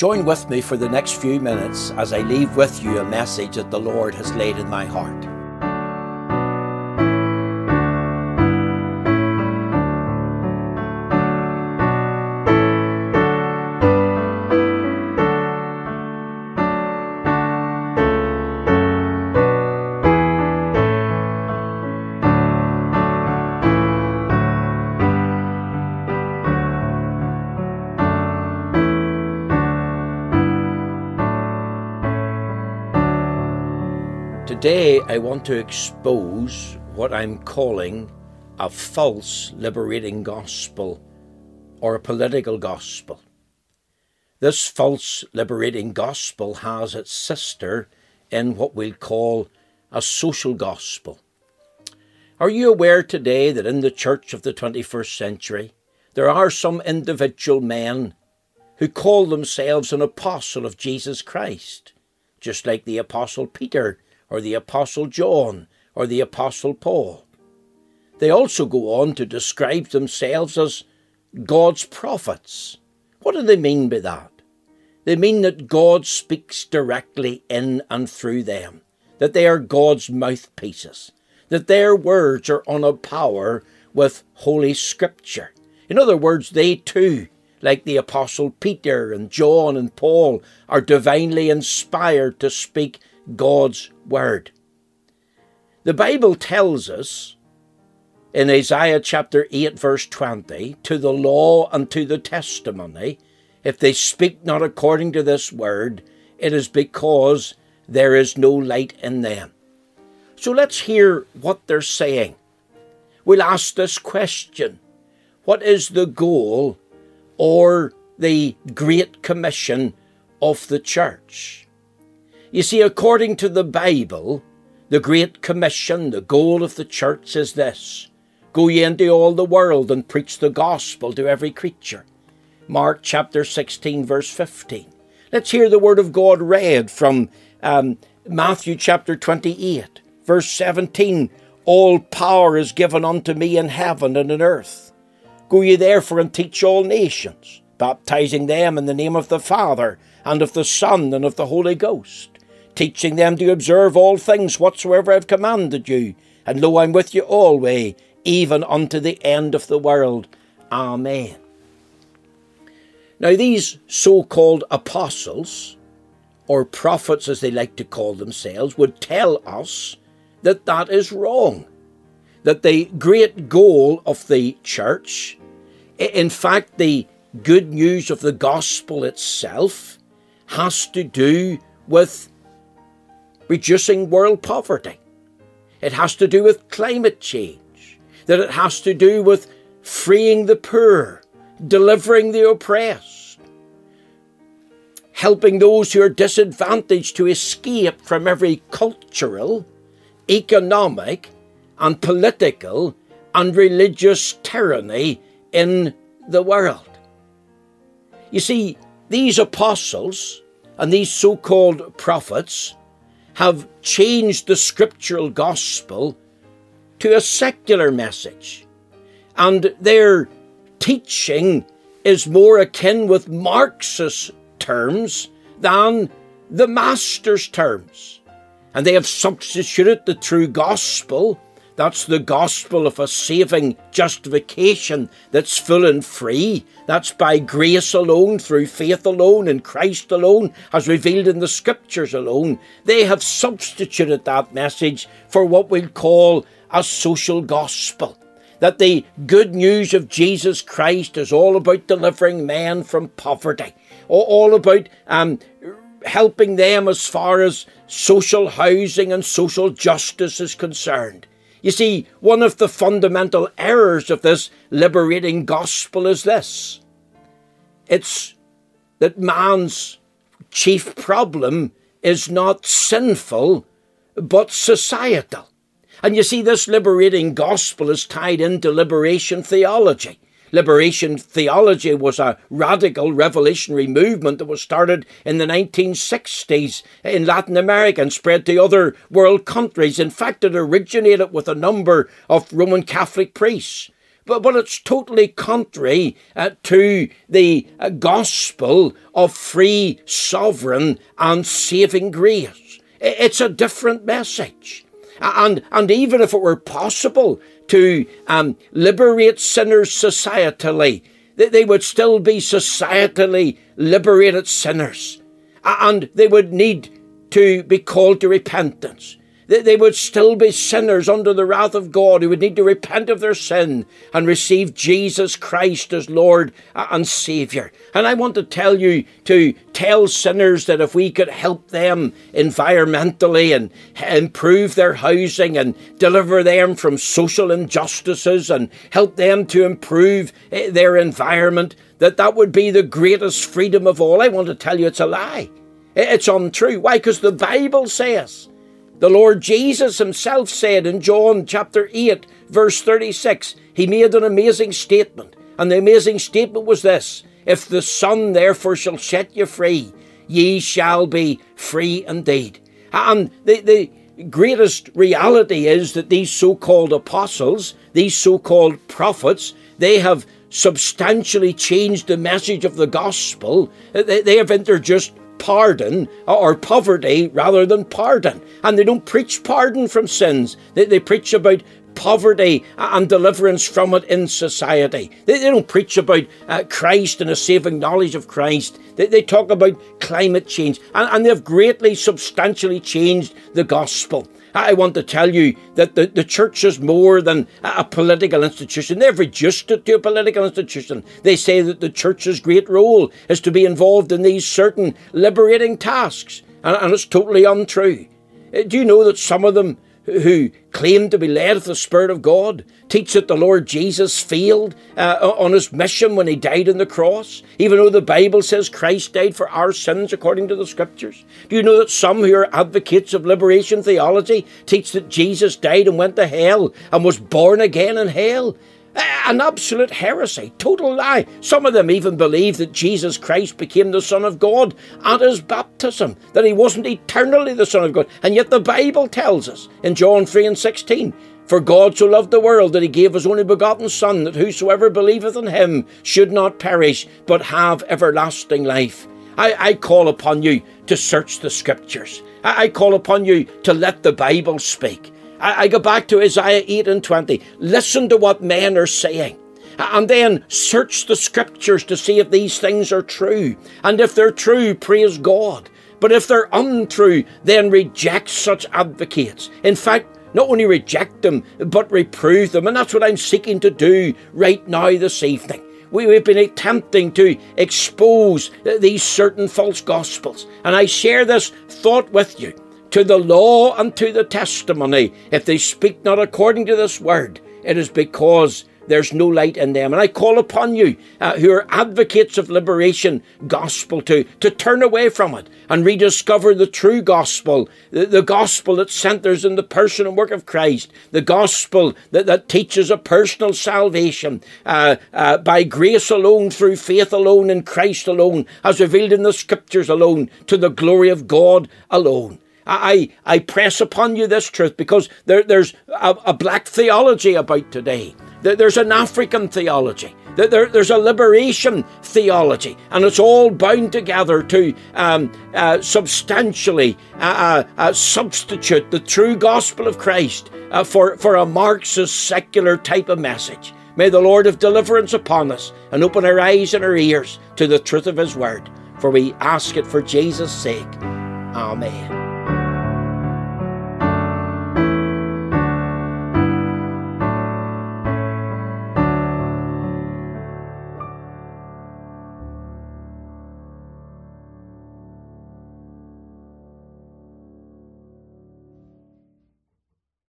Join with me for the next few minutes as I leave with you a message that the Lord has laid in my heart. Today, I want to expose what I'm calling a false liberating gospel or a political gospel. This false liberating gospel has its sister in what we'll call a social gospel. Are you aware today that in the church of the 21st century, there are some individual men who call themselves an apostle of Jesus Christ, just like the apostle Peter or the Apostle John or the Apostle Paul. They also go on to describe themselves as God's prophets. What do they mean by that? They mean that God speaks directly in and through them, that they are God's mouthpieces, that their words are on a power with Holy Scripture. In other words, they too, like the Apostle Peter and John and Paul, are divinely inspired to speak God's Word. The Bible tells us in Isaiah chapter 8, verse 20, to the law and to the testimony, if they speak not according to this word, it is because there is no light in them. So let's hear what they're saying. We'll ask this question What is the goal or the Great Commission of the church? You see, according to the Bible, the Great Commission, the goal of the church is this Go ye into all the world and preach the gospel to every creature. Mark chapter 16, verse 15. Let's hear the word of God read from um, Matthew chapter 28, verse 17. All power is given unto me in heaven and in earth. Go ye therefore and teach all nations, baptizing them in the name of the Father, and of the Son, and of the Holy Ghost teaching them to observe all things whatsoever I have commanded you. And lo, I'm with you always, even unto the end of the world. Amen. Now, these so called apostles, or prophets as they like to call themselves, would tell us that that is wrong. That the great goal of the church, in fact, the good news of the gospel itself, has to do with reducing world poverty. It has to do with climate change, that it has to do with freeing the poor, delivering the oppressed, helping those who are disadvantaged to escape from every cultural, economic, and political and religious tyranny in the world. You see, these apostles and these so called prophets have changed the scriptural gospel to a secular message. And their teaching is more akin with Marxist terms than the Master's terms. And they have substituted the true gospel that's the gospel of a saving justification that's full and free. That's by grace alone, through faith alone, in Christ alone, as revealed in the scriptures alone. They have substituted that message for what we'll call a social gospel. That the good news of Jesus Christ is all about delivering men from poverty, all about um, helping them as far as social housing and social justice is concerned. You see, one of the fundamental errors of this liberating gospel is this it's that man's chief problem is not sinful, but societal. And you see, this liberating gospel is tied into liberation theology. Liberation theology was a radical revolutionary movement that was started in the 1960s in Latin America and spread to other world countries. In fact, it originated with a number of Roman Catholic priests. but, but it's totally contrary uh, to the uh, gospel of free, sovereign, and saving grace. It's a different message. And, and even if it were possible to um, liberate sinners societally, they would still be societally liberated sinners. And they would need to be called to repentance they would still be sinners under the wrath of God who would need to repent of their sin and receive Jesus Christ as Lord and Saviour. And I want to tell you to tell sinners that if we could help them environmentally and improve their housing and deliver them from social injustices and help them to improve eh, their environment, that that would be the greatest freedom of all. I want to tell you it's a lie. It's untrue. Why? Because the Bible says the Lord Jesus himself said in John chapter 8, verse 36, he made an amazing statement. And the amazing statement was this If the Son therefore shall set you free, ye shall be free indeed. And the, the greatest reality is that these so called apostles, these so called prophets, they have substantially changed the message of the gospel. They, they have introduced pardon or poverty rather than pardon. And they don't preach pardon from sins, they, they preach about poverty and deliverance from it in society. They, they don't preach about uh, Christ and a saving knowledge of Christ. They, they talk about climate change, and, and they've greatly, substantially changed the gospel. I want to tell you that the, the church is more than a political institution. They've reduced it to a political institution. They say that the church's great role is to be involved in these certain liberating tasks, and, and it's totally untrue. Uh, do you know that some of them who claim to be led of the Spirit of God teach that the Lord Jesus failed uh, on his mission when he died on the cross, even though the Bible says Christ died for our sins according to the Scriptures? Do you know that some who are advocates of liberation theology teach that Jesus died and went to hell and was born again in hell? An absolute heresy, total lie. Some of them even believe that Jesus Christ became the Son of God at his baptism, that he wasn't eternally the Son of God. And yet the Bible tells us in John 3 and 16 For God so loved the world that he gave his only begotten Son, that whosoever believeth in him should not perish, but have everlasting life. I, I call upon you to search the Scriptures. I, I call upon you to let the Bible speak. I, I go back to Isaiah 8 and 20. Listen to what men are saying and then search the scriptures to see if these things are true. And if they're true, praise God. But if they're untrue, then reject such advocates. In fact, not only reject them, but reprove them. And that's what I'm seeking to do right now this evening. We, have been attempting to expose these certain false gospels. And I share this thought with you to the law and to the testimony. If they speak not according to this word, it is because there's no light in them. And I call upon you, uh, who are advocates of liberation gospel, to, to turn away from it and rediscover the true gospel, the, the gospel that centers in the person and work of Christ, the gospel that, that teaches a personal salvation uh, uh, by grace alone, through faith alone, in Christ alone, as revealed in the scriptures alone, to the glory of God alone. I, I press upon you this truth because there, there's a, a black theology about today. There's an African theology. There, there's a liberation theology, and it's all bound together to um, uh, substantially uh, uh, uh substitute the true gospel of Christ uh, for, for a Marxist secular type of message. May the Lord have deliverance upon us and open our eyes and our ears to the truth of His word. For we ask it for Jesus' sake. Amen.